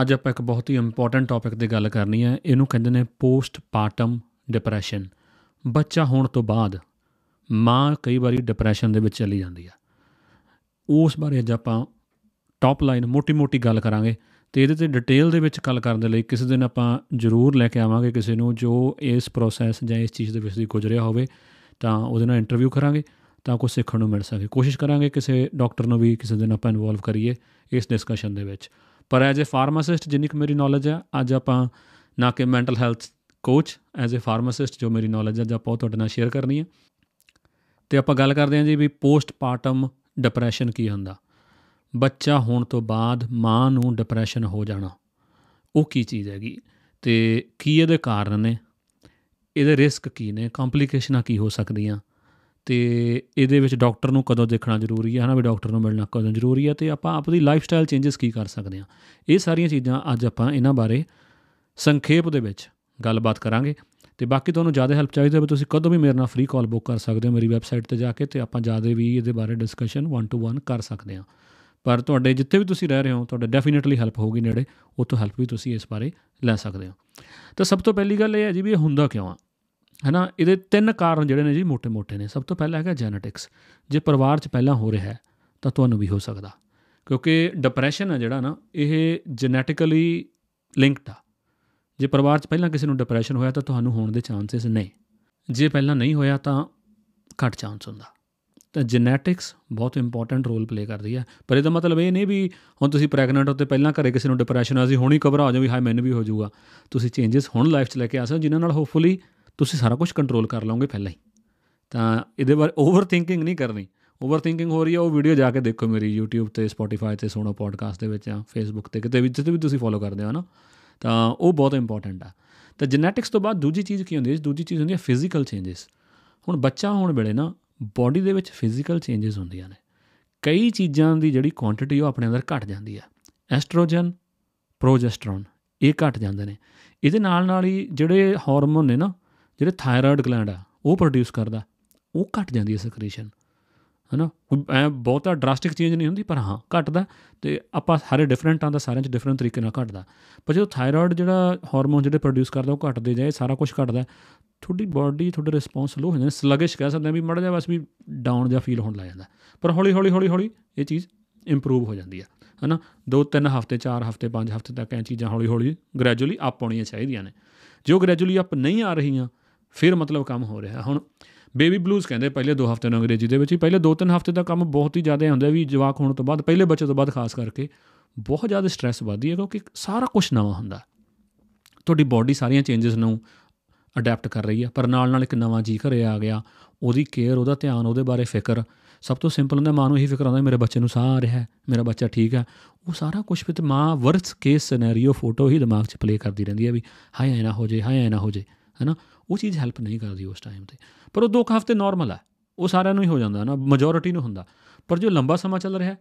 ਅੱਜ ਆਪਾਂ ਇੱਕ ਬਹੁਤ ਹੀ ਇੰਪੋਰਟੈਂਟ ਟੌਪਿਕ ਦੀ ਗੱਲ ਕਰਨੀ ਹੈ। ਇਹਨੂੰ ਕਹਿੰਦੇ ਨੇ ਪੋਸਟ ਪਾਰਟਮ ਡਿਪਰੈਸ਼ਨ ਬੱਚਾ ਹੋਣ ਤੋਂ ਬਾਅਦ ਮਾਂ ਕਈ ਵਾਰੀ ਡਿਪਰੈਸ਼ਨ ਦੇ ਵਿੱਚ ਚਲੀ ਜਾਂਦੀ ਆ। ਉਸ ਬਾਰੇ ਅੱਜ ਆਪਾਂ ਟੌਪ ਲਾਈਨ ਮੋਟੀ-ਮੋਟੀ ਗੱਲ ਕਰਾਂਗੇ ਤੇ ਇਹਦੇ ਤੇ ਡਿਟੇਲ ਦੇ ਵਿੱਚ ਗੱਲ ਕਰਨ ਦੇ ਲਈ ਕਿਸੇ ਦਿਨ ਆਪਾਂ ਜ਼ਰੂਰ ਲੈ ਕੇ ਆਵਾਂਗੇ ਕਿਸੇ ਨੂੰ ਜੋ ਇਸ ਪ੍ਰੋਸੈਸ ਜਾਂ ਇਸ ਚੀਜ਼ ਦੇ ਵਿੱਚ ਦੀ ਗੁਜ਼ਰਿਆ ਹੋਵੇ, ਤਾਂ ਉਹਦੇ ਨਾਲ ਇੰਟਰਵਿਊ ਕਰਾਂਗੇ, ਤਾਂ ਕੁਝ ਸਿੱਖਣ ਨੂੰ ਮਿਲ ਸਕੇ। ਕੋਸ਼ਿਸ਼ ਕਰਾਂਗੇ ਕਿਸੇ ਡਾਕਟਰ ਨੂੰ ਵੀ ਕਿਸੇ ਦਿਨ ਆਪਾਂ ਇਨਵੋਲਵ ਕਰੀਏ ਇਸ ਡਿਸਕਸ਼ਨ ਦੇ ਵਿੱਚ। ਪਰ ਐਜ਼ ਅ ਫਾਰਮਾਸਿਸਟ ਜਿੰਨੀ ਕੁ ਮੇਰੀ ਨੌਲੇਜ ਹੈ ਅੱਜ ਆਪਾਂ ਨਾ ਕਿ mental health coach as a pharmacist ਜੋ ਮੇਰੀ ਨੌਲੇਜ ਹੈ ਅੱਜ ਆਪਾਂ ਤੁਹਾਡੇ ਨਾਲ ਸ਼ੇਅਰ ਕਰਨੀ ਹੈ ਤੇ ਆਪਾਂ ਗੱਲ ਕਰਦੇ ਹਾਂ ਜੀ ਵੀ ਪੋਸਟ ਪਾਰਟਮ ਡਿਪਰੈਸ਼ਨ ਕੀ ਹੁੰਦਾ। ਬੱਚਾ ਹੋਣ ਤੋਂ ਬਾਅਦ ਮਾਂ ਨੂੰ ਡਿਪਰੈਸ਼ਨ ਹੋ ਜਾਣਾ, ਉਹ ਕੀ ਚੀਜ਼ ਹੈਗੀ? ਤੇ ਕੀ ਇਹਦੇ ਕਾਰਨ ਨੇ? ਇਹਦੇ ਰਿਸਕ ਕੀ ਨੇ? ਕੰਪਲਿਕੇਸ਼ਨਾਂ ਕੀ ਹੋ ਸਕਦੀਆਂ? ਤੇ ਇਹਦੇ ਵਿੱਚ ਡਾਕਟਰ ਨੂੰ ਕਦੋਂ ਦੇਖਣਾ ਜ਼ਰੂਰੀ ਹੈ, ਹਨਾ ਵੀ ਡਾਕਟਰ ਨੂੰ ਮਿਲਣਾ ਕਦੋਂ ਜ਼ਰੂਰੀ ਹੈ ਤੇ ਆਪਾਂ ਆਪਣੀ ਲਾਈਫ ਸਟਾਈਲ ਚੇਂਜਸ ਕੀ ਕਰ ਸਕਦੇ ਹਾਂ। ਇਹ ਸਾਰੀਆਂ ਚੀਜ਼ਾਂ ਅੱਜ ਆਪਾਂ ਇਹਨਾਂ ਬਾਰੇ ਸੰਖੇਪ ਦੇ ਵਿੱਚ ਗੱਲਬਾਤ ਕਰਾਂਗੇ ਤੇ ਬਾਕੀ ਤੁਹਾਨੂੰ ਜ਼ਿਆਦਾ ਹੈਲਪ ਚਾਹੀਦੀ ਹੋਵੇ, ਤੁਸੀਂ ਕਦੋਂ ਵੀ ਮੇਰੇ ਨਾਲ ਫ੍ਰੀ ਕਾਲ ਬੁੱਕ ਕਰ ਸਕਦੇ ਹੋ ਮੇਰੀ ਵੈਬਸਾਈਟ ਤੇ ਜਾ ਕੇ ਤੇ ਆਪਾਂ ਜ਼ਿਆਦਾ ਵੀ ਇਹਦੇ ਬਾਰੇ ਡਿਸਕਸ਼ਨ 1 ਟੂ 1 ਕਰ ਸਕਦੇ ਹਾਂ। ਪਰ ਤੁਹਾਡੇ ਜਿੱਥੇ ਵੀ ਤੁਸੀਂ ਰਹਿ ਰਹੇ ਹੋ, ਤੁਹਾਡੇ ਡੈਫੀਨਿਟਲੀ ਹੈਲਪ ਹੋਊਗੀ ਨੇੜੇ ਉਤੋਂ ਹੈਲਪ ਵੀ ਤੁਸੀਂ ਇਸ ਬਾਰੇ ਲੈ ਸਕਦੇ ਹੋ। ਤਾਂ ਸਭ ਤੋਂ ਪਹਿਲੀ ਗੱਲ ਇਹ ਹੈ ਜੀ ਵੀ ਇਹ ਹੁੰਦਾ ਕਿਉਂ ਆ? ਹੈਨਾ? ਇਹਦੇ ਤਿੰਨ ਕਾਰਨ ਜਿਹੜੇ ਨੇ ਜੀ ਮੋٹے-ਮੋٹے ਨੇ। ਸਭ ਤੋਂ ਪਹਿਲਾ ਹੈਗਾ ਜੈਨੇਟਿਕਸ ਜੇ ਪਰਿਵਾਰ 'ਚ ਪਹਿਲਾਂ ਹੋ ਰਿਹਾ ਹੈ, ਤਾਂ ਤੁਹਾਨੂੰ ਵੀ ਹੋ ਸਕਦਾ। ਕਿਉਂਕਿ ਡਿਪਰੈਸ਼ਨ ਆ ਜਿਹੜਾ ਨਾ, ਇਹ ਜੈਨੇਟਿਕਲੀ ਲਿੰਕਡ ਆ। ਜੇ ਪਰਿਵਾਰ 'ਚ ਪਹਿਲਾਂ ਕਿਸੇ ਨੂੰ ਡਿਪਰੈਸ਼ਨ ਹੋਇਆ, ਤਾਂ ਤੁਹਾਨੂੰ ਹੋਣ ਦੇ ਚਾਂਸਸ ਨਹੀਂ। ਜੇ ਪਹਿਲਾਂ ਨਹੀਂ ਹੋਇਆ, ਤਾਂ ਘੱਟ ਚਾਂਸ ਹੁੰਦਾ। ਤਾਂ ਜੈਨੇਟਿਕਸ ਬਹੁਤ ਇੰਪੋਰਟੈਂਟ ਰੋਲ ਪਲੇ ਕਰਦੀ ਹੈ। ਪਰ ਇਹਦਾ ਮਤਲਬ ਇਹ ਨਹੀਂ ਵੀ ਹੁਣ ਤੁਸੀਂ ਪ੍ਰੈਗਨੈਂਟ ਹੋ ਤੇ ਪਹਿਲਾਂ ਘਰੇ ਕਿਸੇ ਨੂੰ ਡਿਪਰੈਸ਼ਨ ਆ ਸੀ ਹੁਣੀ ਘਬਰਾ ਜਾਓ ਵੀ ਹਾਏ, ਮੈਨੂੰ ਵੀ ਹੋ ਜਾਊਗਾ। ਤੁਸੀਂ ਚੇਂजेस ਹੁਣ ਲਾਈਫ 'ਚ ਲੈ ਕੇ ਆ ਸਕਦੇ ਜਿਨ੍ਹਾਂ ਨਾਲ ਹੋਪਫੁਲੀ ਤੁਸੀਂ ਸਾਰਾ ਕੁਝ ਕੰਟਰੋਲ ਕਰ ਲਓਗੇ ਪਹਿਲਾਂ ਹੀ। ਤਾਂ ਇਹਦੇ ਬਾਰੇ ਓਵਰ ਥਿੰਕਿੰਗ ਨਹੀਂ ਕਰਨੀ। ਓਵਰ ਥਿੰਕਿੰਗ ਹੋ ਰਹੀ ਹੈ, ਉਹ ਵੀਡੀਓ ਜਾ ਕੇ ਦੇਖੋ ਮੇਰੀ YouTube ਤੇ, Spotify ਤੇ, ਸੁਣੋ ਪੋਡਕਾਸਟ ਦੇ ਵਿੱਚ ਜਾਂ Facebook ਤੇ, ਕਿਤੇ ਵੀ, ਜਿੱਥੇ ਵੀ ਤੁਸੀਂ ਫੋਲੋ ਕਰਦੇ ਹੋ ਨਾ, ਤਾਂ ਉਹ ਬਹੁਤ ਇੰਪੋਰਟੈਂਟ ਆ। ਤਾਂ ਜੈਨੇਟਿਕਸ ਤੋਂ ਬਾਅਦ ਦੂਜੀ ਚੀਜ਼ ਕੀ ਹੁੰਦੀ ਹੈ? ਦੂਜੀ ਚੀਜ਼ ਹੁੰਦੀ ਹੈ ਫਿਜ਼ੀਕਲ ਚੇਂਜਸ ਹੁਣ ਬੱਚਾ ਹੋਣ ਵੇਲੇ ਨਾ ਬਾਡੀ ਦੇ ਵਿੱਚ ਫਿਜ਼ੀਕਲ ਚੇਂਜਸ ਹੁੰਦੀਆਂ ਨੇ। ਕਈ ਚੀਜ਼ਾਂ ਦੀ ਜਿਹੜੀ ਕੁਆਂਟੀਟੀ ਉਹ ਆਪਣੇ ਅੰਦਰ ਘਟ ਜਾਂਦੀ ਹੈ ਐਸਟ੍ਰੋਜਨ ਪ੍ਰੋਜੈਸਟਰੋਨ ਇਹ ਘਟ ਜਾਂਦੇ ਨੇ। ਇਹਦੇ ਨਾਲ ਨਾਲ ਹੀ ਜਿਹੜੇ ਹਾਰਮੋਨ ਨੇ ਨਾ ਜਿਹੜੇ ਥਾਇਰਾਇਡ ਗਲੈਂਡ ਆ, ਉਹ ਪ੍ਰੋਡਿਊਸ ਕਰਦਾ, ਉਹ ਘਟ ਜਾਂਦੀ ਹੈ ਸਕ੍ਰੀਸ਼ਨ ਹਨਾ? ਐ ਬਹੁਤਾ ਡਰਾਸਟਿਕ ਚੇਂਜ ਨਹੀਂ ਹੁੰਦੀ, ਪਰ ਹਾਂ, ਘਟਦਾ ਤੇ ਆਪਾਂ ਸਾਰੇ ਡਿਫਰੈਂਟ ਆਂਦਾ ਸਾਰਿਆਂ 'ਚ ਡਿਫਰੈਂਟ ਤਰੀਕੇ ਨਾਲ ਘਟਦਾ। ਪਰ ਜਦੋਂ ਥਾਇਰਾਇਡ ਜਿਹੜਾ ਹਾਰਮੋਨ ਜਿਹੜੇ ਪ੍ਰੋਡਿਊਸ ਕਰਦਾ, ਉਹ ਘਟਦੇ ਜਾਏ, ਸਾਰਾ ਕੁਝ ਘਟਦਾ, ਤੁਹਾਡੀ ਬਾਡੀ ਤੁਹਾਡੇ ਰਿਸਪੌਂਸ ਲੋ ਹੋ ਜਾਂਦਾ ਸਲਗਿਸ਼ ਕਹਿ ਸਕਦੇ ਆ ਵੀ ਮੜਾ ਜਾ ਬਸ ਵੀ ਡਾਊਨ ਜਾਂ ਫੀਲ ਹੋਣ ਲੱਗ ਜਾਂਦਾ। ਪਰ ਹੌਲੀ ਹੌਲੀ ਹੌਲੀ ਹੌਲੀ ਇਹ ਚੀਜ਼ ਇੰਪਰੂਵ ਹੋ ਜਾਂਦੀ ਆ, ਹਨਾ? ਦੋ, ਤਿੰਨ ਹਫ਼ਤੇ, ਚਾਰ ਹਫ਼ਤੇ, ਪੰਜ ਹਫ਼ਤੇ ਤੱਕ ਇਹ ਚੀਜ਼ਾਂ ਹੌਲੀ ਹੌਲੀ ਗ੍ਰੈਜੂਅਲੀ ਅਪ ਆਉਣੀਆਂ ਚਾਹੀਦੀਆਂ ਨੇ। ਜੋ ਗ੍ਰੈਜੂਅਲੀ ਅਪ ਨਹੀਂ ਆ ਰਹੀਆਂ ਫਿਰ ਮਤਲਬ ਕੰਮ ਹੋ ਰਿਹਾ। ਹੁਣ ਬੇਬੀ ਬਲੂਜ਼ ਕਹਿੰਦੇ ਪਹਿਲੇ 2 ਹਫ਼ਤੇ ਨੂੰ ਅੰਗਰੇਜ਼ੀ ਦੇ ਵਿੱਚ ਹੀ, ਪਹਿਲੇ 2-3 ਹਫ਼ਤੇ ਦਾ ਕੰਮ ਬਹੁਤ ਹੀ ਜ਼ਿਆਦਾ ਹੁੰਦਾ ਵੀ ਜਵਾਕ ਹੋਣ ਤੋਂ ਬਾਅਦ, ਪਹਿਲੇ ਬੱਚੇ ਤੋਂ ਬਾਅਦ ਖਾਸ ਕਰਕੇ ਬਹੁਤ ਜ਼ਿਆਦਾ ਸਟ्रेस ਵਧਦੀ ਹੈ ਕਿਉਂਕਿ ਸਾਰਾ ਕੁਝ ਨਵਾਂ ਹੁੰਦਾ। ਤੁਹਾਡੀ ਬਾਡੀ ਸਾਰੀਆਂ ਚੇਂਜਸ ਨੂੰ ਅਡਾਪਟ ਕਰ ਰਹੀ ਹੈ, ਪਰ ਨਾਲ ਨਾਲ ਇੱਕ ਨਵਾਂ ਜੀ ਘਰੇ ਆ ਗਿਆ, ਉਹਦੀ ਕੇਅਰ ਉਹਦਾ ਧਿਆਨ, ਉਹਦੇ ਬਾਰੇ ਫਿਕਰ। ਸਭ ਤੋਂ ਸਿੰਪਲ ਹੁੰਦਾ, ਮਾਂ ਨੂੰ ਇਹੀ ਫਿਕਰ ਆਉਂਦਾ ਮੇਰੇ ਬੱਚੇ ਨੂੰ ਸਾਹ ਆ ਰਿਹਾ ਹੈ, ਮੇਰਾ ਬੱਚਾ ਠੀਕ ਹੈ। ਉਹ ਸਾਰਾ ਕੁਝ ਫਿਰ ਮਾਂ ਵਰਸ ਕੇਸ ਸਿਨੈਰੀਓ ਫੋਟੋ ਹੀ ਦਿਮਾਗ 'ਚ ਪਲੇ ਕਰਦੀ ਰਹਿੰਦੀ ਹੈ ਵੀ ਹਾਏ ਐ ਨਾ ਹੋ ਜੇ ਹਾਏ ਐ ਨਾ ਹੋ ਜੇ ਹੈਨਾ? ਉਹ ਚੀਜ਼ ਹੈਲਪ ਨਹੀਂ ਕਰਦੀ ਉਸ ਟਾਈਮ ਤੇ। ਪਰ ਉਹ ਦੋ ਹਫ਼ਤੇ ਨਾਰਮਲ ਹੈ ਉਹ ਸਾਰਿਆਂ ਨੂੰ ਹੀ ਹੋ ਜਾਂਦਾ ਨਾ ਮੈਜੋਰਿਟੀ ਨੂੰ ਹੁੰਦਾ। ਪਰ ਜੋ ਲੰਬਾ ਸਮਾਂ ਚੱਲ ਰਿਹਾ,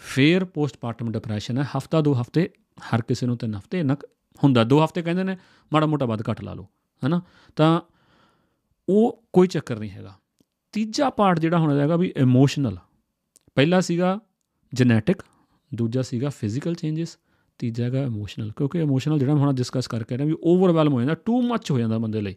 ਫੇਰ ਪੋਸਟਮਾਰਟਮ ਡਿਪਰੈਸ਼ਨ ਹੈ। ਹਫਤਾ, ਦੋ ਹਫ਼ਤੇ, ਹਰ ਕਿਸੇ ਨੂੰ ਤਿੰਨ ਹਫ਼ਤੇ ਨਕ ਹੁੰਦਾ। ਦੋ ਹਫ਼ਤੇ ਕਹਿੰਦੇ ਨੇ, ਮਾੜਾ ਮੋਟਾ ਵੱਧ ਘਟ ਲਾ ਲਓ, ਹੈਨਾ? ਤਾਂ ਉਹ ਕੋਈ ਚੱਕਰ ਨਹੀਂ ਹੈਗਾ। ਤੀਜਾ ਪਾਰਟ ਜਿਹੜਾ ਹੋਣਾ ਜਾਏਗਾ ਵੀ ਇਮੋਸ਼ਨਲ ਪਹਿਲਾ ਸੀਗਾ ਜੈਨੇਟਿਕ ਦੂਜਾ ਸੀਗਾ ਫਿਜ਼ੀਕਲ ਚੇਂਜਸ ਤੀਜਾ ਹੈਗਾ ਇਮੋਸ਼ਨਲ ਕਿਉਂਕਿ ਇਮੋਸ਼ਨਲ ਜਿਹੜਾ ਹੁਣ ਡਿਸਕਸ ਕਰਕੇ ਨਾ ਵੀ ਓਵਰਵੈਲਮ ਹੋ ਜਾਂਦਾ ਟੂ ਮੱਚ ਹੋ ਜਾਂਦਾ ਬੰਦੇ ਲਈ,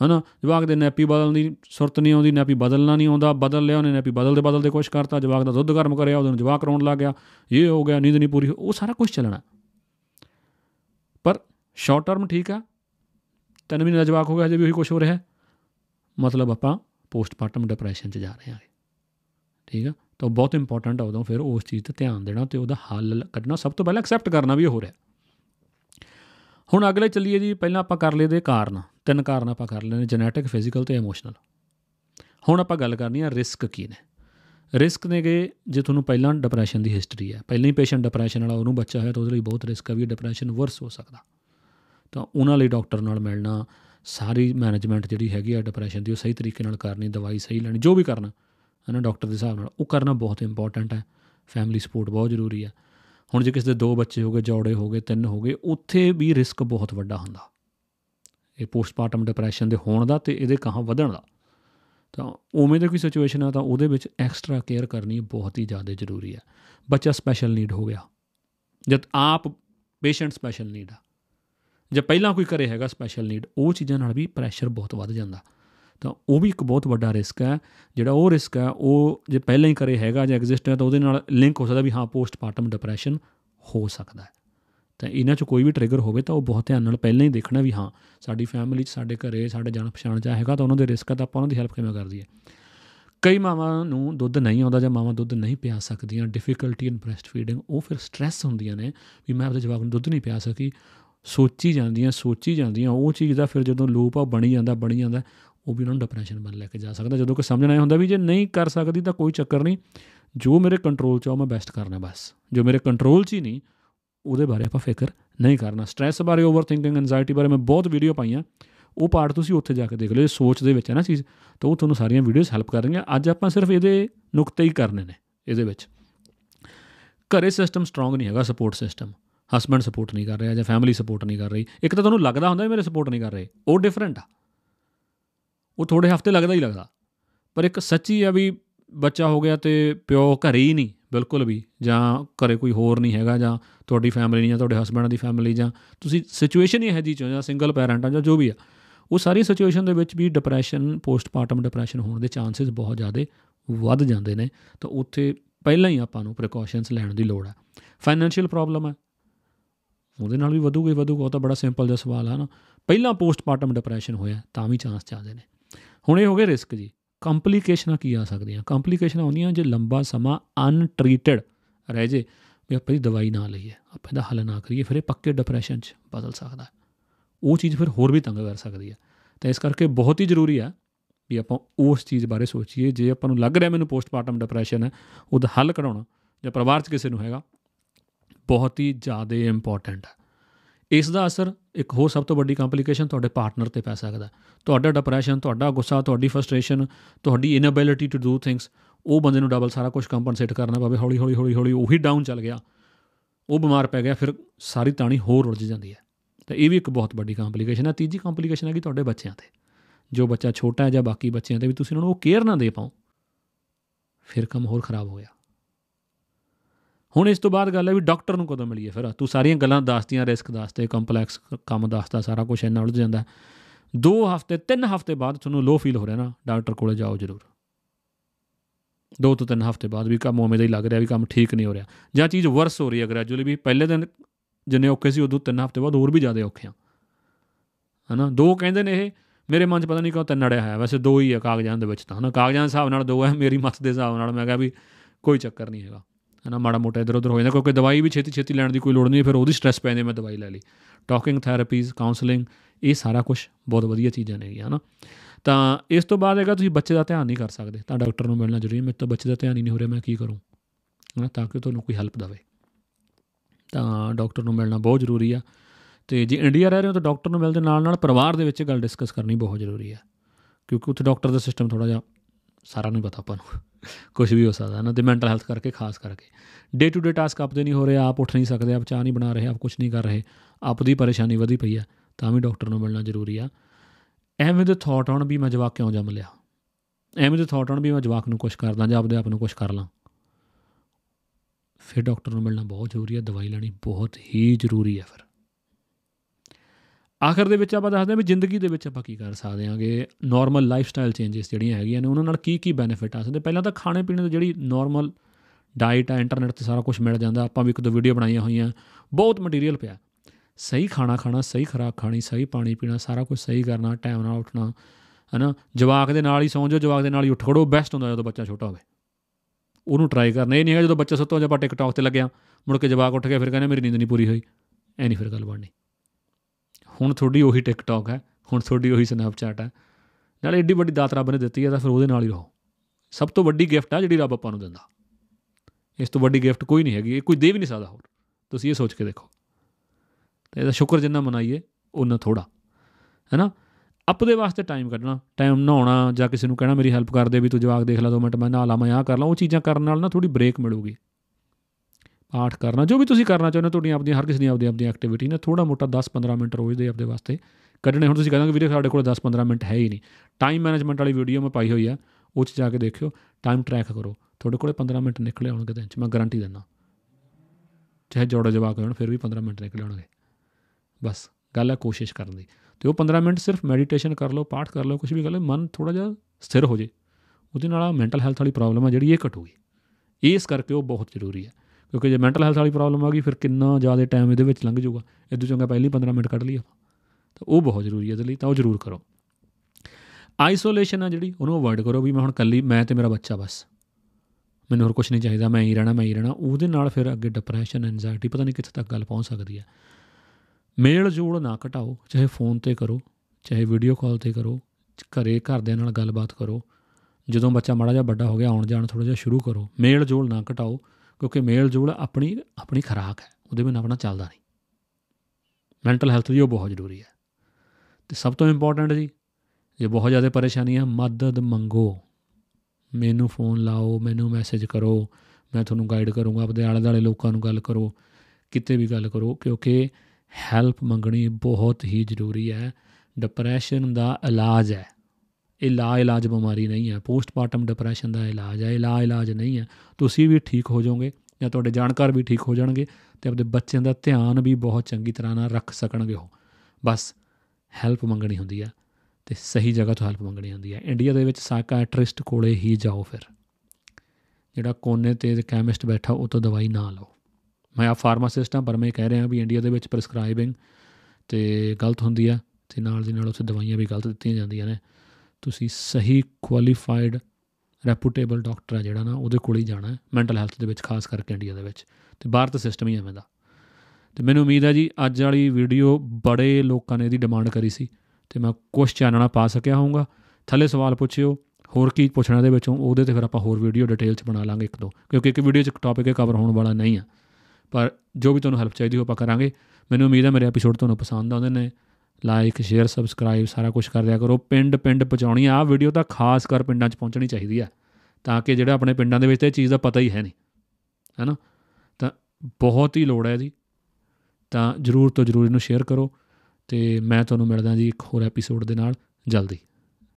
ਹਨਾ? ਜਵਾਕ ਦੇ ਨੈਪੀ ਬਦਲਣ ਦੀ ਸੁਰਤ ਨਹੀਂ ਆਉਂਦੀ ਨੈਪੀ ਬਦਲਣਾ ਨਹੀਂ ਆਉਂਦਾ, ਬਦਲ ਲਿਆ ਉਹਨੇ ਨੈਪੀ ਬਦਲਦੇ ਬਦਲਦੇ ਕੁਝ ਕਰਤਾ, ਜਵਾਕ ਦਾ ਦੁੱਧ ਗਰਮ ਕਰਿਆ ਉਹਨੂੰ ਜਵਾਕ ਰੋਣ ਲੱਗ ਗਿਆ, ਇਹ ਹੋ ਗਿਆ, ਨੀਂਦ ਨਹੀਂ ਪੂਰੀ, ਉਹ ਸਾਰਾ ਕੁਝ ਚੱਲਣਾ। ਪਰ ਸ਼ਾਰਟ ਟਰਮ ਠੀਕ ਆ, ਤਿੰਨ ਮਹੀਨੇ ਦਾ ਜਵਾਕ ਹੋ ਗਿਆ ਜੇ ਵੀ ਉਹੀ ਕੁਝ ਹੋ ਰਿਹਾ। ਮਤਲਬ ਆਪਾਂ ਪੋਸਟਮਾਰਟਮ ਡਿਪਰੈਸ਼ਨ 'ਚ ਜਾ ਰਹੇ ਹਾਂ। ਠੀਕ ਆ? ਤਾਂ ਬਹੁਤ ਇੰਪੋਰਟੈਂਟ ਆ ਉਦੋਂ ਫਿਰ ਉਸ ਚੀਜ਼ ਤੇ ਧਿਆਨ ਦੇਣਾ ਤੇ ਉਹਦਾ ਹੱਲ ਕੱਢਣਾ। ਸਭ ਤੋਂ ਪਹਿਲਾਂ ਐਕਸੈਪਟ ਕਰਨਾ ਵੀ ਹੋ ਰਿਹਾ। ਹੁਣ ਅਗਲੇ ਚੱਲੀਏ ਜੀ, ਪਹਿਲਾਂ ਆਪਾਂ ਕਰ ਲਏ ਦੇ ਕਾਰਨ। ਤਿੰਨ ਕਾਰਨ ਆਪਾਂ ਕਰ ਲੈਣੇ ਜੈਨੇਟਿਕ ਫਿਜ਼ੀਕਲ ਤੇ ਇਮੋਸ਼ਨਲ ਹੁਣ ਆਪਾਂ ਗੱਲ ਕਰਨੀ ਆ ਰਿਸਕ ਕੀ ਨੇ। ਰਿਸਕ ਨੇਗੇ ਜੇ ਤੁਹਾਨੂੰ ਪਹਿਲਾਂ ਡਿਪਰੈਸ਼ਨ ਦੀ ਹਿਸਟਰੀ ਹੈ ਪਹਿਲਾਂ ਹੀ ਪੇਸ਼ੈਂਟ ਡਿਪਰੈਸ਼ਨ ਵਾਲਾ ਉਹਨੂੰ ਬੱਚਾ ਹੋਇਆ ਤਾਂ ਉਹਦੇ ਲਈ ਬਹੁਤ ਰਿਸਕ ਹੈ ਵੀ ਡਿਪਰੈਸ਼ਨ ਵਰਸ ਹੋ ਸਕਦਾ। ਤਾਂ ਉਹਨਾਂ ਲਈ ਡਾਕਟਰ ਨਾਲ ਮਿਲਣਾ, ਸਾਰੀ ਮੈਨੇਜਮੈਂਟ ਜਿਹੜੀ ਹੈਗੀ ਆ ਡਿਪਰੈਸ਼ਨ ਦੀ ਉਹ ਸਹੀ ਤਰੀਕੇ ਨਾਲ ਕਰਨੀ, ਦਵਾਈ ਸਹੀ ਲੈਣੀ, ਜੋ ਵੀ ਕਰਨਾ। ਹੈ ਨਾ ਡਾਕਟਰ ਦੇ ਹਿਸਾਬ ਨਾਲ। ਉਹ ਕਰਨਾ ਬਹੁਤ ਇੰਪੋਰਟੈਂਟ ਹੈ। ਫੈਮਿਲੀ ਸਪੋਰਟ ਬਹੁਤ ਜ਼ਰੂਰੀ ਹੈ। ਹੁਣ ਜੇ ਕਿਸੇ ਦੇ ਦੋ ਬੱਚੇ ਹੋ ਗਏ, ਜੋੜੇ ਹੋ ਗਏ, ਤਿੰਨ ਹੋ ਗਏ, ਉੱਥੇ ਵੀ ਰਿਸਕ ਬਹੁਤ ਵੱਡਾ ਹੁੰਦਾ। ਇਹ ਪੋਸਟਮਾਰਟਮ ਡਿਪਰੈਸ਼ਨ ਦੇ ਹੋਣ ਦਾ ਤੇ ਇਹਦੇ ਕਹਾਂ ਵਧਣ ਦਾ। ਤਾਂ ਉਵੇਂ ਦੀ ਕੋਈ ਸਿਚੁਏਸ਼ਨ ਆ ਤਾਂ ਉਹਦੇ ਵਿੱਚ ਐਕਸਟਰਾ ਕੇਅਰ ਕਰਨੀ ਬਹੁਤ ਹੀ ਜ਼ਿਆਦਾ ਜ਼ਰੂਰੀ ਹੈ। ਬੱਚਾ ਸਪੈਸ਼ਲ ਨੀਡ ਹੋ ਗਿਆ। ਜਦ ਆਪ ਪੇਸ਼ੈਂਟ ਸਪੈਸ਼ਲ ਨੀਡ ਆ। ਜੇ ਪਹਿਲਾਂ ਕੋਈ ਕਰੇ ਹੈਗਾ ਸਪੈਸ਼ਲ ਨੀਡ ਉਹ ਚੀਜ਼ਾਂ ਨਾਲ ਵੀ ਪ੍ਰੈਸ਼ਰ ਬਹੁਤ ਵੱਧ ਜਾਂਦਾ। ਤਾਂ ਉਹ ਵੀ ਇੱਕ ਬਹੁਤ ਵੱਡਾ ਰਿਸਕ ਹੈ। ਜਿਹੜਾ ਉਹ ਰਿਸਕ ਹੈ, ਉਹ ਜੇ ਪਹਿਲਾਂ ਹੀ ਕਰੇ ਹੈਗਾ ਜਾਂ ਐਗਜ਼ਿਸਟ ਹੈ ਤਾਂ ਉਹਦੇ ਨਾਲ ਲਿੰਕ ਹੋ ਸਕਦਾ ਵੀ ਹਾਂ ਪੋਸਟਮਾਰਟਮ ਡਿਪਰੈਸ਼ਨ ਹੋ ਸਕਦਾ ਹੈ। ਤਾਂ ਇਹਨਾਂ 'ਚ ਕੋਈ ਵੀ ਟ੍ਰਿਗਰ ਹੋਵੇ ਤਾਂ ਉਹ ਬਹੁਤ ਧਿਆਨ ਨਾਲ ਪਹਿਲਾਂ ਹੀ ਦੇਖਣਾ ਵੀ ਹਾਂ, ਸਾਡੀ ਫੈਮਿਲੀ 'ਚ, ਸਾਡੇ ਘਰੇ, ਸਾਡੇ ਜਾਣ ਪਛਾਣ 'ਚ ਹੈਗਾ ਤਾਂ ਉਹਨਾਂ ਦੇ ਰਿਸਕ ਤਾਂ ਆਪਾਂ ਉਹਨਾਂ ਦੀ ਹੈਲਪ ਕਿਵੇਂ ਕਰਦੀ ਹੈ। ਕਈ ਮਾਵਾਂ ਨੂੰ ਦੁੱਧ ਨਹੀਂ ਆਉਂਦਾ ਜਾਂ ਮਾਵਾਂ ਦੁੱਧ ਨਹੀਂ ਪਿਆ ਸਕਦੀਆਂ ਡਿਫਿਕਲਟੀ ਇਨ ਬ੍ਰੈਸਟ ਫੀਡਿੰਗ ਉਹ ਫਿਰ ਸਟ੍ਰੈਸ ਹੁੰਦੀਆਂ ਨੇ ਵੀ ਮੈਂ ਆਪਣੇ ਜਵਾਕ ਨੂੰ ਦੁੱਧ ਨਹੀਂ ਪਿਆ ਸਕੀ। ਸੋਚੀ ਜਾਂਦੀਆਂ ਸੋਚੀ ਜਾਂਦੀਆਂ, ਉਹ ਚੀਜ਼ ਦਾ ਫਿਰ ਜਦੋਂ ਲੂਪ ਆ ਬਣੀ ਜਾਂਦਾ ਬਣੀ ਜਾਂਦਾ। ਉਹ ਵੀ ਉਹਨਾਂ ਨੂੰ ਡਿਪਰੈਸ਼ਨ ਬਣ ਲੈ ਕੇ ਜਾ ਸਕਦਾ। ਜਦੋਂ ਕਿ ਸਮਝਣਾ ਹੁੰਦਾ ਵੀ ਜੇ ਨਹੀਂ ਕਰ ਸਕਦੀ ਤਾਂ ਕੋਈ ਚੱਕਰ ਨਹੀਂ। ਜੋ ਮੇਰੇ ਕੰਟਰੋਲ 'ਚ ਆ ਮੈਂ ਬੈਸਟ ਕਰਨਾ ਬਸ। ਜੋ ਮੇਰੇ ਕੰਟਰੋਲ 'ਚ ਹੀ ਨਹੀਂ, ਉਹਦੇ ਬਾਰੇ ਆਪਾਂ ਫਿਕਰ ਨਹੀਂ ਕਰਨਾ। ਸਟ੍ਰੈਸ ਬਾਰੇ ਓਵਰ ਥਿੰਕਿੰਗ ਐਂਜ਼ਾਇਟੀ ਬਾਰੇ ਮੈਂ ਬਹੁਤ ਵੀਡੀਓ ਪਾਈਆਂ। ਉਹ ਪਾਰਟ ਤੁਸੀਂ ਉੱਥੇ ਜਾ ਕੇ ਦੇਖ ਲਿਓ। ਸੋਚ ਦੇ ਵਿੱਚ ਹੈ ਨਾ ਚੀਜ਼। ਤਾਂ ਉਹ ਤੁਹਾਨੂੰ ਸਾਰੀਆਂ ਵੀਡੀਓਜ਼ ਹੈਲਪ ਕਰਨਗੀਆਂ। ਅੱਜ ਆਪਾਂ ਸਿਰਫ ਇਹਦੇ ਨੁਕਤੇ ਹੀ ਕਰਨੇ ਨੇ, ਇਹਦੇ ਵਿੱਚ। ਘਰੇ ਸਿਸਟਮ ਸਟਰੋਂਗ ਨਹੀਂ ਹੈਗਾ ਸਪੋਰਟ ਸਿਸਟਮ ਹਸਬੰਡ ਸਪੋਰਟ ਨਹੀਂ ਕਰ ਰਿਹਾ ਜਾਂ ਫੈਮਿਲੀ ਸਪੋਰਟ ਨਹੀਂ ਕਰ ਰਹੀ। ਇੱਕ ਤਾਂ ਤੁਹਾਨੂੰ ਲੱਗਦਾ ਹੁੰਦਾ ਮੇਰੇ ਸਪੋਰਟ ਨਹੀਂ ਕਰ ਰਹੇ। ਉਹ ਡਿਫਰੈਂਟ ਆ। ਉਹ ਥੋੜੇ ਹਫ਼ਤੇ ਲੱਗਦਾ ਹੀ ਲੱਗਦਾ। ਪਰ ਇੱਕ ਸੱਚੀ ਆ ਵੀ ਬੱਚਾ ਹੋ ਗਿਆ ਤੇ ਪਿਓ ਘਰੇ ਹੀ ਨਹੀਂ, ਬਿਲਕੁਲ ਵੀ। ਜਾਂ ਘਰੇ ਕੋਈ ਹੋਰ ਨਹੀਂ ਹੈਗਾ, ਜਾਂ ਤੁਹਾਡੀ ਫੈਮਿਲੀ ਨਹੀਂ, ਜਾਂ ਤੁਹਾਡੇ ਹਸਬੰਡ ਦੀ ਫੈਮਿਲੀ ਜਾਂ ਤੁਸੀਂ ਸਿਚੁਏਸ਼ਨ ਹੀ ਹੈ ਜੀ ਚੋਂ, ਜਾਂ ਸਿੰਗਲ ਪੈਰੈਂਟ ਆ, ਜਾਂ ਜੋ ਵੀ ਆ, ਉਹ ਸਾਰੀ ਸਿਚੁਏਸ਼ਨ ਦੇ ਵਿੱਚ ਵੀ ਡਿਪਰੈਸ਼ਨ ਪੋਸਟਮਾਰਟਮ ਡਿਪਰੈਸ਼ਨ ਹੋਣ ਦੇ ਚਾਂਸਸ ਬਹੁਤ ਜ਼ਿਆਦਾ ਵੱਧ ਜਾਂਦੇ ਨੇ। ਤਾਂ ਉੱਥੇ ਪਹਿਲਾਂ ਹੀ ਆਪਾਂ ਨੂੰ ਪ੍ਰੀਕਾਸ਼ਨਸ ਲੈਣ ਦੀ ਲੋੜ ਹੈ ਫਾਈਨੈਂਸ਼ੀਅਲ ਪ੍ਰੋਬਲਮ ਹੈ ਉਹਦੇ ਨਾਲ ਵੀ ਵਧੂਗਾ ਹੀ ਵਧੂਗਾ, ਉਹ ਤਾਂ ਬੜਾ ਸਿੰਪਲ ਜਿਹਾ ਸਵਾਲ ਹੈ ਨਾ। ਪਹਿਲਾਂ ਪੋਸਟਮਾਰਟਮ ਡਿਪਰੈਸ਼ਨ ਹੋਇਆ, ਤਾਂ ਵੀ ਚਾਂਸ ਚੱਲਦੇ ਨੇ। ਹੁਣ ਇਹ ਹੋ ਗਏ ਰਿਸਕ ਜੀ। ਕੰਪਲਿਕੇਸ਼ਨਾਂ ਕੀ ਆ ਸਕਦੀਆਂ? ਕੰਪਲਿਕੇਸ਼ਨਾਂ ਆਉਂਦੀਆਂ ਜੇ ਲੰਬਾ ਸਮਾਂ ਅਨਟ੍ਰੀਟਡ ਰਹਿ ਜੇ, ਵੀ ਆਪਾਂ ਦੀ ਦਵਾਈ ਨਾ ਲਈਏ, ਆਪਾਂ ਇਹਦਾ ਹੱਲ ਨਾ ਕਰੀਏ, ਫਿਰ ਇਹ ਪੱਕੇ ਡਿਪਰੈਸ਼ਨ 'ਚ ਬਦਲ ਸਕਦਾ। ਉਹ ਚੀਜ਼ ਫਿਰ ਹੋਰ ਵੀ ਤੰਗ ਕਰ ਸਕਦੀ ਹੈ। ਤਾਂ ਇਸ ਕਰਕੇ ਬਹੁਤ ਹੀ ਜ਼ਰੂਰੀ ਆ ਵੀ ਆਪਾਂ ਉਸ ਚੀਜ਼ ਬਾਰੇ ਸੋਚੀਏ। ਜੇ ਆਪਾਂ ਨੂੰ ਲੱਗ ਰਿਹਾ ਮੈਨੂੰ ਪੋਸਟਮਾਰਟਮ ਡਿਪਰੈਸ਼ਨ ਹੈ, ਉਹਦਾ ਹੱਲ ਕਢਾਉਣਾ, ਜਾਂ ਪਰਿਵਾਰ 'ਚ ਕਿਸੇ ਨੂੰ ਹੈਗਾ, ਬਹੁਤ ਹੀ ਜ਼ਿਆਦਾ ਇੰਪੋਰਟੈਂਟ ਹੈ। ਇਸ ਦਾ ਅਸਰ ਇੱਕ ਹੋਰ ਸਭ ਤੋਂ ਵੱਡੀ ਕੰਪਲਿਕੇਸ਼ਨ ਤੁਹਾਡੇ ਪਾਰਟਨਰ ਤੇ ਪੈ ਸਕਦਾ ਤੁਹਾਡਾ ਡਿਪਰੈਸ਼ਨ ਤੁਹਾਡਾ ਗੁੱਸਾ, ਤੁਹਾਡੀ ਫਰਸਟ੍ਰੇਸ਼ਨ ਤੁਹਾਡੀ ਇਨੇਬਿਲਿਟੀ ਟੂ ਡੂ ਥਿੰਗਸ ਉਹ ਬੰਦੇ ਨੂੰ ਡਬਲ ਸਾਰਾ ਕੁਝ ਕੰਪਨਸੇਟ ਕਰਨਾ ਪਵੇ। ਹੌਲੀ ਹੌਲੀ ਹੌਲੀ ਹੌਲੀ ਉਹੀ ਡਾਊਨ ਚੱਲ ਗਿਆ, ਉਹ ਬਿਮਾਰ ਪੈ ਗਿਆ, ਫਿਰ ਸਾਰੀ ਤਾਣੀ ਹੋਰ ਉਲਝ ਜਾਂਦੀ ਹੈ। ਤਾਂ ਇਹ ਵੀ ਇੱਕ ਬਹੁਤ ਵੱਡੀ ਕੰਪਲਿਕੇਸ਼ਨ ਹੈ। ਤੀਜੀ ਕੰਪਲਿਕੇਸ਼ਨ ਹੈ ਕਿ ਤੁਹਾਡੇ ਬੱਚਿਆਂ ਤੇ। ਜੋ ਬੱਚਾ ਛੋਟਾ ਹੈ ਜਾਂ ਬਾਕੀ ਬੱਚਿਆਂ ਤੇ ਵੀ ਤੁਸੀਂ ਉਹਨਾਂ ਨੂੰ ਉਹ ਕੇਅਰ ਨਾ ਦੇ ਪਾਓ, ਫਿਰ ਕੰਮ ਹੋਰ ਖਰਾਬ ਹੋ ਗਿਆ। ਹੁਣ ਇਸ ਤੋਂ ਬਾਅਦ ਗੱਲ ਹੈ ਵੀ ਡਾਕਟਰ ਨੂੰ ਕਦੋਂ ਮਿਲੀਏ ਫਿਰ? ਤੂੰ ਸਾਰੀਆਂ ਗੱਲਾਂ ਦੱਸਤੀਆਂ ਰਿਸਕ ਦੱਸਤੇ ਕੰਪਲੈਕਸ ਕੰਮ ਦੱਸਦਾ, ਸਾਰਾ ਕੁਝ ਇੰਨਾ ਉਲਝ ਜਾਂਦਾ। ਦੋ ਹਫ਼ਤੇ, ਤਿੰਨ ਹਫ਼ਤੇ ਬਾਅਦ ਤੁਹਾਨੂੰ ਲੋ ਫੀਲ ਹੋ ਰਿਹਾ ਨਾ, ਡਾਕਟਰ ਕੋਲੇ ਜਾਓ ਜ਼ਰੂਰ। ਦੋ ਤੋਂ ਤਿੰਨ ਹਫ਼ਤੇ ਬਾਅਦ ਵੀ ਕੰਮ ਉਵੇਂ ਦਾ ਹੀ ਲੱਗ ਰਿਹਾ ਵੀ ਕੰਮ ਠੀਕ ਨਹੀਂ ਹੋ ਰਿਹਾ। ਜਾਂ ਚੀਜ਼ ਵਰਸ ਹੋ ਰਹੀ ਹੈ ਗ੍ਰੈਜੂਅਲੀ ਵੀ, ਪਹਿਲੇ ਦਿਨ ਜਿੰਨੇ ਔਖੇ ਸੀ, ਉਦੋਂ ਤਿੰਨ ਹਫ਼ਤੇ ਬਾਅਦ ਹੋਰ ਵੀ ਜ਼ਿਆਦਾ ਔਖੇ ਆ। ਹਨਾ? ਦੋ ਕਹਿੰਦੇ ਨੇ ਇਹ, ਮੇਰੇ ਮਨ 'ਚ ਪਤਾ ਨਹੀਂ ਕਿਉਂ ਤਿੰਨ ਅੜਿਆ ਹੈ ਵੈਸੇ ਦੋ ਹੀ ਆ ਕਾਗਜ਼ਾਂ ਦੇ ਵਿੱਚ ਤਾਂ। ਹਨਾ? ਕਾਗਜ਼ਾਂ ਦੇ ਹਿਸਾਬ ਨਾਲ ਦੋ ਹੈ, ਮੇਰੀ ਮੱਤ ਦੇ ਹਿਸਾਬ ਨਾਲ ਮੈਂ ਕਿਹਾ ਵੀ ਕੋਈ ਚੱਕਰ ਨਹੀਂ ਹੈਗਾ। ਹਨਾ ਮਾੜਾ ਮੋਟਾ ਇਧਰ ਉਧਰ ਹੋ ਜਾਂਦਾ, ਕਿਉਂਕਿ ਦਵਾਈ ਵੀ ਛੇਤੀ ਛੇਤੀ ਲੈਣ ਦੀ ਕੋਈ ਲੋੜ ਨਹੀਂ ਫਿਰ ਉਹਦੀ ਸਟ੍ਰੈਸ ਪੈਂਦੇ ਮੈਂ ਦਵਾਈ ਲੈ ਲਈ। ਟਾਕਿੰਗ ਥੈਰੇਪੀਜ਼ ਕਾਉਂਸਲਿੰਗ ਇਹ ਸਾਰਾ ਕੁਝ ਬਹੁਤ ਵਧੀਆ ਚੀਜ਼ਾਂ ਨੇ ਹਨਾ ਤਾਂ ਇਸ ਤੋਂ ਬਾਅਦ ਹੈਗਾ, ਤੁਸੀਂ ਬੱਚੇ ਦਾ ਧਿਆਨ ਨਹੀਂ ਕਰ ਸਕਦੇ। ਤਾਂ ਡਾਕਟਰ ਨੂੰ ਮਿਲਣਾ ਜ਼ਰੂਰੀ ਹੈ, ਮੇਰੇ ਤੋਂ ਬੱਚੇ ਦਾ ਧਿਆਨ ਹੀ ਨਹੀਂ ਹੋ ਰਿਹਾ, ਮੈਂ ਕੀ ਕਰੂੰ? ਹਨਾ ਤਾਂ ਕਿ ਤੁਹਾਨੂੰ ਕੋਈ ਹੈਲਪ ਦੇਵੇ। ਤਾਂ ਡਾਕਟਰ ਨੂੰ ਮਿਲਣਾ ਬਹੁਤ ਜ਼ਰੂਰੀ ਆ। ਤੇ ਜੇ ਇੰਡੀਆ ਰਹਿ ਰਹੇ ਹੋ, ਤਾਂ ਡਾਕਟਰ ਨੂੰ ਮਿਲਦੇ ਨਾਲ ਨਾਲ ਪਰਿਵਾਰ ਦੇ ਵਿੱਚ ਗੱਲ ਡਿਸਕਸ ਕਰਨੀ ਬਹੁਤ ਜ਼ਰੂਰੀ ਹੈ। ਕਿਉਂਕਿ ਉੱਥੇ ਡਾਕਟਰ ਦਾ ਸਿਸਟਮ ਥੋੜਾ ਜਿਹਾ ਸਾਰਾ ਨਹੀਂ ਪਤਾ ਆਪਾਂ ਨੂੰ ਕੁਝ ਵੀ ਹੋ ਸਕਦਾ ਨਾ, ਤੇ ਮੈਂਟਲ ਹੈਲਥ ਕਰਕੇ ਖਾਸ ਕਰਕੇ। ਡੇ ਟੂ ਡੇ ਟਾਸਕ ਆਪਦੇ ਨਹੀਂ ਹੋ ਰਹੇ, ਆਪ ਉੱਠ ਨਹੀਂ ਸਕਦੇ, ਆਪ ਚਾਹ ਨਹੀਂ ਬਣਾ ਰਹੇ, ਆਪ ਕੁਝ ਨਹੀਂ ਕਰ ਰਹੇ, ਆਪ ਦੀ ਪਰੇਸ਼ਾਨੀ ਵਧੀ ਪਈ ਆ, ਤਾਂ ਵੀ ਡਾਕਟਰ ਨੂੰ ਮਿਲਣਾ ਜ਼ਰੂਰੀ ਆ। ਐਵੇਂ ਦੇ ਥਾਟ ਆਉਣ ਵੀ ਮੈਂ ਜਵਾਕ ਕਿਉਂ ਜੰਮ ਲਿਆ? ਐਵੇਂ ਦੇ ਥਾਟ ਆਉਣ ਵੀ ਮੈਂ ਜਵਾਕ ਨੂੰ ਕੁਝ ਕਰਦਾ ਜਾਂ ਆਪਦੇ ਆਪ ਨੂੰ ਕੁਝ ਕਰ ਲਾਂ। ਫਿਰ ਡਾਕਟਰ ਨੂੰ ਮਿਲਣਾ ਬਹੁਤ ਜ਼ਰੂਰੀ ਹੈ ਦਵਾਈ ਲੈਣੀ ਬਹੁਤ ਹੀ ਜ਼ਰੂਰੀ ਹੈ ਫਿਰ। ਆਖਰ ਦੇ ਵਿੱਚ ਆਪਾਂ ਦੱਸਦੇ ਹਾਂ ਵੀ ਜ਼ਿੰਦਗੀ ਦੇ ਵਿੱਚ ਆਪਾਂ ਕੀ ਕਰ ਸਕਦੇ ਹਾਂਗੇ ਨਾਰਮਲ ਲਾਈਫ ਸਟਾਈਲ ਚੇਂਜਸ ਜਿਹੜੀਆਂ ਹੈਗੀਆਂ ਨੇ, ਉਹਨਾਂ ਨਾਲ ਕੀ ਕੀ ਬੈਨੀਫਿਟ ਆ ਸਕਦੇ? ਪਹਿਲਾਂ ਤਾਂ ਖਾਣੇ ਪੀਣੇ ਦੀ ਜਿਹੜੀ ਨਾਰਮਲ ਡਾਈਟ ਆ ਇੰਟਰਨੈਟ ਤੇ ਸਾਰਾ ਕੁਝ ਮਿਲ ਜਾਂਦਾ, ਆਪਾਂ ਵੀ ਇੱਕ ਦੋ ਵੀਡੀਓ ਬਣਾਈਆਂ ਹੋਈਆਂ, ਬਹੁਤ ਮਟੀਰੀਅਲ ਪਿਆ। ਸਹੀ ਖਾਣਾ ਖਾਣਾ, ਸਹੀ ਖੁਰਾਕ ਖਾਣੀ, ਸਹੀ ਪਾਣੀ ਪੀਣਾ, ਸਾਰਾ ਕੁਝ ਸਹੀ ਕਰਨਾ ਟਾਈਮ ਨਾਲ ਉੱਠਣਾ, ਹੈਨਾ? ਜਵਾਕ ਦੇ ਨਾਲ ਹੀ ਸੌਂ ਜਾਓ, ਜਵਾਕ ਦੇ ਨਾਲ ਹੀ ਉੱਠ ਖੜੋ ਬੈਸਟ ਹੁੰਦਾ ਜਦੋਂ ਬੱਚਾ ਛੋਟਾ ਹੋਵੇ। ਉਹਨੂੰ ਟਰਾਈ ਕਰਨਾ, ਇਹ ਨਹੀਂ ਹੈ ਜਦੋਂ ਬੱਚਾ ਸੁੱਤੋਂ ਜਾਂ ਆਪਾਂ ਟਿਕਟੌਕ ਤੇ ਲੱਗਿਆ, ਮੁੜ ਕੇ ਜਵਾਕ ਉੱਠ ਗਿਆ ਫਿਰ ਕਹਿੰਦੇ, ਮੇਰੀ ਨੀਂਦ ਨਹੀਂ ਪੂਰੀ ਹੋਈ। ਐ ਨਹੀਂ ਫਿਰ ਗੱਲ ਬਣਨੀ। ਹੁਣ ਤੁਹਾਡੀ ਉਹੀ ਟਿਕਟੌਕ ਹੈ, ਹੁਣ ਤੁਹਾਡੀ ਉਹੀ ਸਨੈਪਚੈਟ ਹੈ। ਨਾਲੇ ਏਡੀ ਵੱਡੀ ਦਾਤ ਰੱਬ ਨੇ ਦਿੱਤੀ ਹੈ ਤਾਂ ਫਿਰ ਉਹਦੇ ਨਾਲ ਹੀ ਰਹੋ। ਸਭ ਤੋਂ ਵੱਡੀ ਗਿਫਟ ਆ ਜਿਹੜੀ ਰੱਬ ਆਪਾਂ ਨੂੰ ਦਿੰਦਾ। ਇਸ ਤੋਂ ਵੱਡੀ ਗਿਫਟ ਕੋਈ ਨਹੀਂ ਹੈਗੀ, ਇਹ ਕੋਈ ਦੇ ਵੀ ਨਹੀਂ ਸਕਦਾ ਹੋਰ। ਤੁਸੀਂ ਇਹ ਸੋਚ ਕੇ ਦੇਖੋ। ਤੇ ਇਹਦਾ ਸ਼ੁਕਰ ਜਿੰਨਾ ਮਨਾਈਏ ਉਹਨਾਂ ਥੋੜਾ ਹੈਨਾ? ਆਪਦੇ ਵਾਸਤੇ ਟਾਈਮ ਕੱਢਣਾ ਟਾਈਮ ਨਹਾਉਣਾ, ਜਾਂ ਕਿਸੇ ਨੂੰ ਕਹਿਣਾ, ਮੇਰੀ ਹੈਲਪ ਕਰ ਦੇ ਵੀ ਤੂੰ ਜਵਾਕ ਦੇਖ ਲੈ ਦੋ ਮਿੰਟ, ਮੈਂ ਨਹਾ ਲਾ, ਮੈਂ ਆਹ ਕਰ ਲਾਂ। ਉਹ ਚੀਜ਼ਾਂ ਕਰਨ ਨਾਲ ਨਾ ਥੋੜੀ ਬ੍ਰੇਕ ਮਿਲੂਗੀ। ਪਾਠ ਕਰਨਾ, ਜੋ ਵੀ ਤੁਸੀਂ ਕਰਨਾ ਚਾਹੁੰਦੇ ਹੋ, ਤੁਹਾਡੀਆਂ ਆਪਣੀਆਂ ਹਰ ਕਿਸੇ ਦੀਆਂ ਆਪਣੀਆਂ ਆਪਣੀਆਂ ਐਕਟੀਵਿਟੀ ਨੇ ਥੋੜਾ ਮੋਟਾ 10-15 ਮਿੰਟ ਰੋਜ਼ ਦੇ ਆਪਦੇ ਵਾਸਤੇ ਕੱਢਣੇ। ਹੁਣ ਤੁਸੀਂ ਕਹਿੰਦੇ ਵੀਰੇ ਸਾਡੇ ਕੋਲ 10-15 ਮਿੰਟ ਹੈ ਹੀ ਨਹੀਂ। ਟਾਈਮ ਮੈਨੇਜਮੈਂਟ ਵਾਲੀ ਵੀਡੀਓ ਮੈਂ ਪਾਈ ਹੋਈ ਆ, ਉਹ 'ਚ ਜਾ ਕੇ ਦੇਖਿਓ। ਟਾਈਮ ਟਰੈਕ ਕਰੋ। ਤੁਹਾਡੇ ਕੋਲੇ 15 ਮਿੰਟ ਨਿਕਲੇ ਆਉਣਗੇ ਦਿਨ 'ਚ ਮੈਂ ਗਾਰੰਟੀ ਦਿੰਦਾ। ਚਾਹੇ ਜੋੜੇ ਜਵਾਕ ਹੋਣ, ਫਿਰ ਵੀ 15 ਮਿੰਟ ਨਿਕਲ ਆਉਣਗੇ ਬਸ, ਗੱਲ ਹੈ ਕੋਸ਼ਿਸ਼ ਕਰਨ ਦੀ। ਤੇ ਉਹ 15 ਮਿੰਟ ਸਿਰਫ ਮੈਡੀਟੇਸ਼ਨ ਕਰ ਲਓ, ਪਾਠ ਕਰ ਲਓ ਕੁਝ ਵੀ ਕਰ ਲਓ, ਮਨ ਥੋੜਾ ਜਿਹਾ ਸਥਿਰ ਹੋ ਜੇ। ਉਹਦੇ ਨਾਲ ਮੈਂਟਲ ਹੈਲਥ ਵਾਲੀ ਪ੍ਰੋਬਲਮ ਆ ਜਿਹੜੀ ਇਹ ਘਟੂਗੀ। ਇਸ ਕਰਕੇ ਉਹ ਬਹੁਤ ਜ਼ਰੂਰੀ ਹੈ ਕਿਉਂਕਿ ਜੇ ਮੈਂਟਲ ਹੈਲਥ ਵਾਲੀ ਪ੍ਰੋਬਲਮ ਆ ਗਈ, ਫਿਰ ਕਿੰਨਾ ਜ਼ਿਆਦਾ ਟਾਈਮ ਇਹਦੇ ਵਿੱਚ ਲੰਘ ਜਾਊਗਾ। ਇਦੋਂ ਚੰਗਾ ਪਹਿਲੀ 15 ਮਿੰਟ ਕੱਢ ਲਈ ਆਪਾਂ। ਤਾਂ ਉਹ ਬਹੁਤ ਜ਼ਰੂਰੀ ਹੈ ਇਹਦੇ ਲਈ, ਤਾਂ ਉਹ ਜ਼ਰੂਰ ਕਰੋ। ਆਈਸੋਲੇਸ਼ਨ ਆ ਜਿਹੜੀ, ਉਹਨੂੰ ਅਵੋਇਡ ਕਰੋ ਵੀ ਮੈਂ ਹੁਣ ਕੱਲੀ ਮੈਂ ਤੇ ਮੇਰਾ ਬੱਚਾ ਬਸ। ਮੈਨੂੰ ਹੋਰ ਕੁਝ ਨਹੀਂ ਚਾਹੀਦਾ, ਮੈਂ ਹੀ ਰਹਿਣਾ, ਮੈਂ ਹੀ ਰਹਿਣਾ। ਉਹਦੇ ਨਾਲ ਫਿਰ ਅੱਗੇ ਡਿਪਰੈਸ਼ਨ ਐਂਜ਼ਾਇਟੀ ਪਤਾ ਨਹੀਂ ਕਿੱਥੇ ਤੱਕ ਗੱਲ ਪਹੁੰਚ ਸਕਦੀ ਹੈ ਮੇਲ ਜੋੜ ਨਾ ਘਟਾਓ, ਚਾਹੇ ਫੋਨ ਤੇ ਕਰੋ, ਚਾਹੇ ਵੀਡੀਓ ਕਾਲ ਤੇ ਕਰੋ, ਘਰੇ ਘਰਦਿਆਂ ਨਾਲ ਗੱਲਬਾਤ ਕਰੋ। ਜਦੋਂ ਬੱਚਾ ਮਾੜਾ ਜਿਹਾ ਵੱਡਾ ਹੋ ਗਿਆ ਆਉਣ ਜਾਣ ਥੋੜਾ ਜਿਹਾ ਸ਼ੁਰੂ ਕਰੋ। ਮੇਲ ਜੋੜ ਨਾ ਘਟਾਓ। ਕਿਉਂਕਿ ਮੇਲ ਜੋੜ ਆਪਣੀ ਆਪਣੀ ਖਰਾਕ ਹੈ, ਉਹਦੇ ਬਿਨਾਂ ਆਪਣਾ ਚੱਲਦਾ ਨਹੀਂ। ਮੈਂਟਲ ਹੈਲਥ ਵੀ ਉਹ ਬਹੁਤ ਜ਼ਰੂਰੀ ਹੈ। ਤੇ ਸਭ ਤੋਂ ਇੰਪੋਰਟੈਂਟ ਜੀ, ਜੇ ਬਹੁਤ ਜ਼ਿਆਦਾ ਪਰੇਸ਼ਾਨੀ ਹੈ, ਮਦਦ ਮੰਗੋ। ਮੈਨੂੰ ਫੋਨ ਲਾਓ, ਮੈਨੂੰ ਮੈਸੇਜ ਕਰੋ, ਮੈਂ ਤੁਹਾਨੂੰ ਗਾਈਡ ਕਰੂੰਗਾ ਆਪਣੇ ਆਲੇ ਦੁਆਲੇ ਲੋਕਾਂ ਨੂੰ ਗੱਲ ਕਰੋ, ਕਿਤੇ ਵੀ ਗੱਲ ਕਰੋ, ਕਿਉਂਕਿ ਹੈਲਪ ਮੰਗਣੀ ਬਹੁਤ ਹੀ ਜ਼ਰੂਰੀ ਹੈ। ਡਿਪਰੈਸ਼ਨ ਦਾ ਇਲਾਜ ਹੈ। ਇਹ ਲਾ ਇਲਾਜ ਬਿਮਾਰੀ ਨਹੀਂ ਹੈ, ਪੋਸਟਮਾਰਟਮ ਡਿਪਰੈਸ਼ਨ ਦਾ ਇਲਾਜ ਹੈ, ਇਹ ਲਾ ਇਲਾਜ ਨਹੀਂ ਹੈ। ਤੁਸੀਂ ਵੀ ਠੀਕ ਹੋ ਜਾਓਗੇ ਜਾਂ ਤੁਹਾਡੇ ਜਾਣਕਾਰ ਵੀ ਠੀਕ ਹੋ ਜਾਣਗੇ ਤੇ ਆਪਣੇ ਬੱਚਿਆਂ ਦਾ ਧਿਆਨ ਵੀ ਬਹੁਤ ਚੰਗੀ ਤਰ੍ਹਾਂ ਨਾਲ ਰੱਖ ਸਕਣਗੇ ਉਹ। ਬਸ ਹੈਲਪ ਮੰਗਣੀ ਹੁੰਦੀ ਹੈ ਤੇ ਸਹੀ ਜਗ੍ਹਾ ਤੋਂ ਹੈਲਪ ਮੰਗਣੀ ਹੁੰਦੀ ਹੈ। ਇੰਡੀਆ ਦੇ ਵਿੱਚ ਸਾਈਕਾਇਟ੍ਰਿਸਟ ਕੋਲੇ ਹੀ ਜਾਓ ਫਿਰ। ਜਿਹੜਾ ਕੋਨੇ ਤੇ ਕੈਮਿਸਟ ਬੈਠਾ ਉਹ ਤੋਂ ਦਵਾਈ ਨਾ ਲਓ। ਮੈਂ ਆ ਫਾਰਮਾਸਿਸਟ ਹਾਂ, ਪਰ ਮੈਂ ਕਹਿ ਰਿਹਾ ਵੀ ਇੰਡੀਆ ਦੇ ਵਿੱਚ ਪ੍ਰੈਸਕ੍ਰਾਈਬਿੰਗ ਤੇ ਗਲਤ ਹੁੰਦੀ ਆ ਤੇ ਨਾਲ ਦੀ ਨਾਲ ਉੱਥੇ ਦਵਾਈਆਂ ਵੀ ਗਲਤ ਦਿੱਤੀਆਂ ਜਾਂਦੀਆਂ ਨੇ। ਤੁਸੀਂ ਸਹੀ ਕੁਆਲੀਫਾਈਡ ਰੈਪੂਟੇਬਲ ਡਾਕਟਰ ਆ ਜਿਹੜਾ ਨਾ, ਉਹਦੇ ਕੋਲ ਹੀ ਜਾਣਾ ਮੈਂਟਲ ਹੈਲਥ ਦੇ ਵਿੱਚ, ਖਾਸ ਕਰਕੇ ਇੰਡੀਆ ਦੇ ਵਿੱਚ। ਤੇ ਬਾਹਰ ਤਾਂ ਸਿਸਟਮ ਹੀ ਐਵੇਂ ਦਾ। ਤੇ ਮੈਨੂੰ ਉਮੀਦ ਹੈ ਜੀ, ਅੱਜ ਵਾਲੀ ਵੀਡੀਓ ਬੜੇ ਲੋਕਾਂ ਨੇ ਇਹਦੀ ਡਿਮਾਂਡ ਕਰੀ ਸੀ। ਤੇ ਮੈਂ ਕੁਝ ਚਾਨਣਾ ਪਾ ਸਕਿਆ ਹੋਊਗਾ। ਥੱਲੇ ਸਵਾਲ ਪੁੱਛਿਓ, ਹੋਰ ਕੀ ਪੁੱਛਣਾ ਦੇ ਵਿੱਚੋਂ, ਉਹਦੇ ਤੇ ਫਿਰ ਆਪਾਂ ਹੋਰ ਵੀਡੀਓ ਡਿਟੇਲ 'ਚ ਬਣਾ ਲਾਂਗੇ ਇੱਕ ਦੋ। ਕਿਉਂਕਿ ਇੱਕ ਵੀਡੀਓ 'ਚ ਟੌਪਿਕ ਕਵਰ ਹੋਣ ਵਾਲਾ ਨਹੀਂ ਆ। ਪਰ ਜੋ ਵੀ ਤੁਹਾਨੂੰ ਹੈਲਪ ਚਾਹੀਦੀ ਹੋ, ਆਪਾਂ ਕਰਾਂਗੇ। ਮੈਨੂੰ ਉਮੀਦ ਹੈ ਮੇਰੇ ਐਪੀਸੋਡ ਤੁਹਾਨੂੰ ਪਸੰਦ ਆਉਂਦੇ ਨੇ। ਲਾਈਕ ਸ਼ੇਅਰ ਸਬਸਕ੍ਰਾਈਬ ਸਾਰਾ ਕੁਝ ਕਰ ਦਿਆ ਕਰੋ। ਪਿੰਡ ਪਿੰਡ ਪਹੁੰਚਾਉਣੀ ਆ। ਵੀਡੀਓ ਤਾਂ ਖਾਸ ਕਰ ਪਿੰਡਾਂ 'ਚ ਪਹੁੰਚਣੀ ਚਾਹੀਦੀ ਆ। ਤਾਂ ਕਿ ਜਿਹੜਾ ਆਪਣੇ ਪਿੰਡਾਂ ਦੇ ਵਿੱਚ ਤੇ ਚੀਜ਼ ਦਾ ਪਤਾ ਹੀ ਹੈ ਨਹੀਂ। ਹੈਨਾ ਤਾਂ ਬਹੁਤ ਹੀ ਲੋੜ ਹੈ ਜੀ। ਤਾਂ ਜਰੂਰ ਤੋਂ ਜਰੂਰ ਇਹਨੂੰ ਸ਼ੇਅਰ ਕਰੋ। ਤੇ ਮੈਂ ਤੁਹਾਨੂੰ ਮਿਲਦਾ ਜੀ ਇੱਕ ਹੋਰ ਐਪੀਸੋਡ ਦੇ ਨਾਲ ਜਲਦੀ।